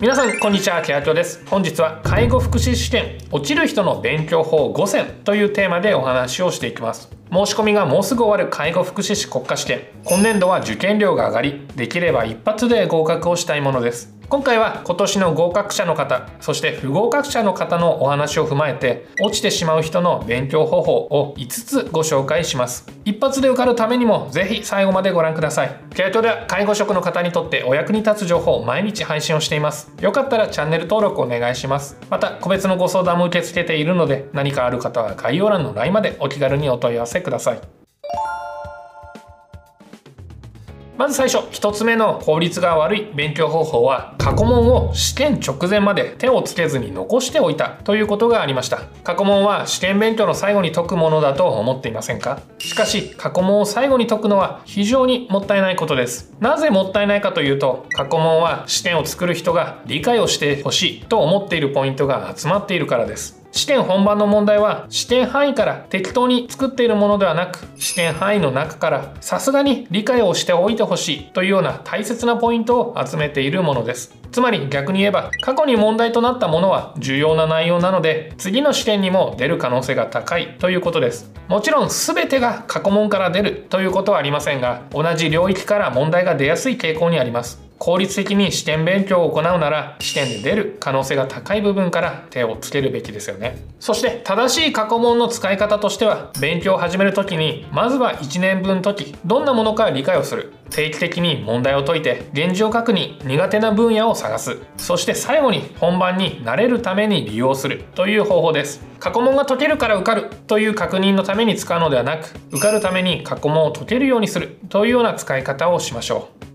皆さんこんにちはケアキョです。本日は介護福祉試験落ちる人の勉強法5選というテーマでお話をしていきます。申し込みがもうすぐ終わる介護福祉士国家試験。今年度は受験料が上がりできれば一発で合格をしたいものです。今回は今年の合格者の方そして不合格者の方のお話を踏まえて落ちてしまう人の勉強方法を5つご紹介します。一発で受かるためにもぜひ最後までご覧ください。ケアでは介護職の方にとってお役に立つ情報を毎日配信をしています。よかったらチャンネル登録お願いします。また個別のご相談も受け付けているので何かある方は概要欄の LINE までお気軽にお問い合わせください。まず最初1つ目の効率が悪い勉強方法は過去問を試験直前まで手をつけずに残しておいたということがありました。過去問は試験勉強の最後に解くものだと思っていませんかしかし過去問を最後に解くのは非常にもったいないことです。なぜもったいないかというと過去問は試験を作る人が理解をしてほしいと思っているポイントが集まっているからです。試験本番の問題は試験範囲から適当に作っているものではなく試験範囲の中からさすがに理解をしておいてほしいというような大切なポイントを集めているものです。つまり逆に言えば過去に問題となったものは重要な内容なので次の試験にも出る可能性が高いということです。もちろん全てが過去問から出るということはありませんが同じ領域から問題が出やすい傾向にあります。効率的に試験勉強を行うなら試験で出る可能性が高い部分から手をつけるべきですよね。そして正しい過去問の使い方としては勉強を始める時にまずは1年分解きどんなものか理解をする。定期的に問題を解いて現状確認苦手な分野を探す。そして最後に本番に慣れるために利用する。という方法です。過去問が解けるから受かる。という確認のために使うのではなく受かるために過去問を解けるようにする。というような使い方をしましょう。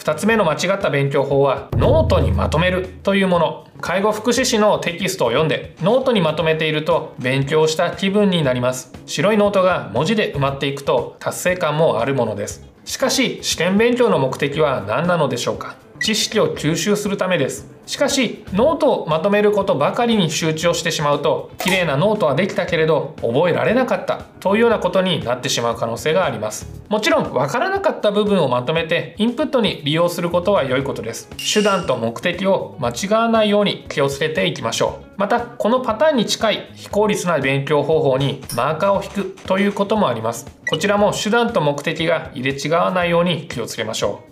2つ目の間違った勉強法はノートにまとめるというもの。介護福祉士のテキストを読んでノートにまとめていると勉強した気分になります。白いノートが文字で埋まっていくと達成感もあるものです。しかし試験勉強の目的は何なのでしょうか？知識を吸収するためです。しかしノートをまとめることばかりに集中をしてしまうと綺麗なノートはできたけれど覚えられなかったというようなことになってしまう可能性があります。もちろん分からなかった部分をまとめてインプットに利用することは良いことです。手段と目的を間違わないように気をつけていきましょう。またこのパターンに近い非効率な勉強方法にマーカーを引くということもあります。こちらも手段と目的が入れ違わないように気をつけましょう。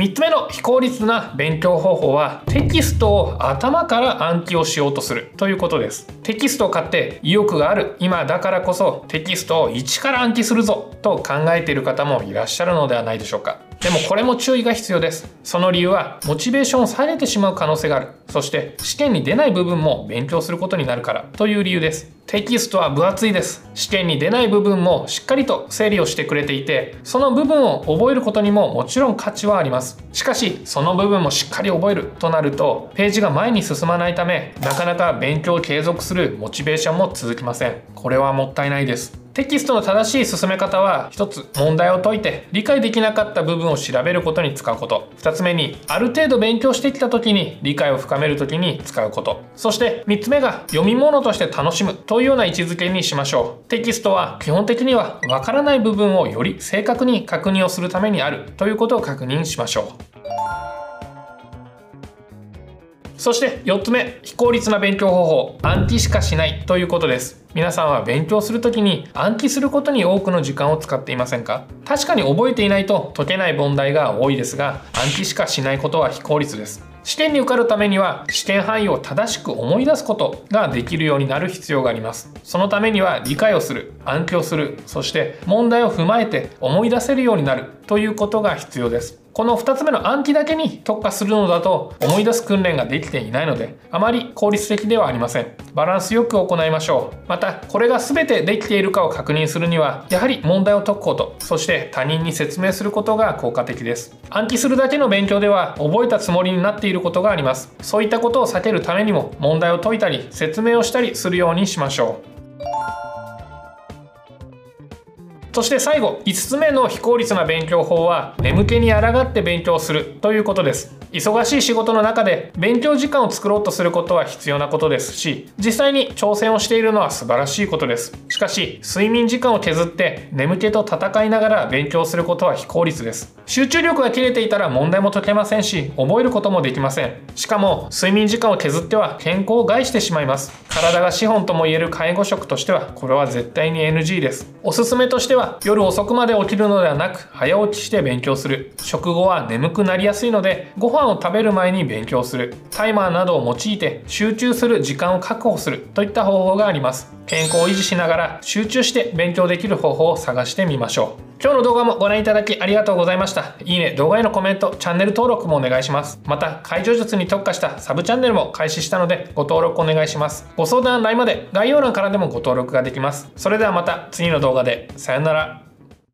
3つ目の非効率な勉強方法はテキストを頭から暗記をしようとするということです。テキストを買って意欲がある。今だからこそテキストを一から暗記するぞと考えている方もいらっしゃるのではないでしょうか。でもこれも注意が必要です。その理由はモチベーションを下げてしまう可能性がある。そして試験に出ない部分も勉強することになるから。という理由です。テキストは分厚いです。試験に出ない部分もしっかりと整理をしてくれていてその部分を覚えることにももちろん価値はあります。しかしその部分もしっかり覚えるとなるとページが前に進まないためなかなか勉強を継続するモチベーションも続きません。これはもったいないです。テキストの正しい進め方は一つ問題を解いて理解できなかった部分を調べることに使うこと。2つ目にある程度勉強してきた時に理解を深める時に使うこと。そして3つ目が読み物として楽しむというような位置づけにしましょう。テキストは基本的にはわからない部分をより正確に確認をするためにあるということを確認しましょう。そして4つ目非効率な勉強方法暗記しかしないということです。皆さんは勉強する時に暗記することに多くの時間を使っていませんか？確かに覚えていないと解けない問題が多いですが暗記しかしないことは非効率です。試験に受かるためには試験範囲を正しく思い出すことができるようになる必要があります。そのためには理解をする暗記をするそして問題を踏まえて思い出せるようになるということが必要です。この2つ目の暗記だけに特化するのだと思い出す訓練ができていないのであまり効率的ではありません。バランスよく行いましょう。またこれが全てできているかを確認するにはやはり問題を解くことそして他人に説明することが効果的です。暗記するだけの勉強では覚えたつもりになっていることがあります。そういったことを避けるためにも問題を解いたり説明をしたりするようにしましょう。そして最後5つ目の非効率な勉強法は眠気に抗って勉強するということです。忙しい仕事の中で勉強時間を作ろうとすることは必要なことですし実際に挑戦をしているのは素晴らしいことです。しかし睡眠時間を削って眠気と戦いながら勉強することは非効率です。集中力が切れていたら問題も解けませんし覚えることもできません。しかも睡眠時間を削っては健康を害してしまいます。体が資本ともいえる介護職としてはこれは絶対に NG です。おすすめとしては夜遅くまで起きるのではなく早起きして勉強する。食後は眠くなりやすいのでご飯飯を食べる前に勉強するタイマーなどを用いて集中する時間を確保するといった方法があります健康を維持しながら集中して勉強できる方法を探してみましょう今日の動画もご覧いただきありがとうございました。いいね、動画へのコメント、チャンネル登録もお願いします。また、解除術に特化したサブチャンネルも開始したので、ご登録お願いします。ご相談 LINE まで概要欄からでもご登録ができます。それではまた次の動画で、さよなら。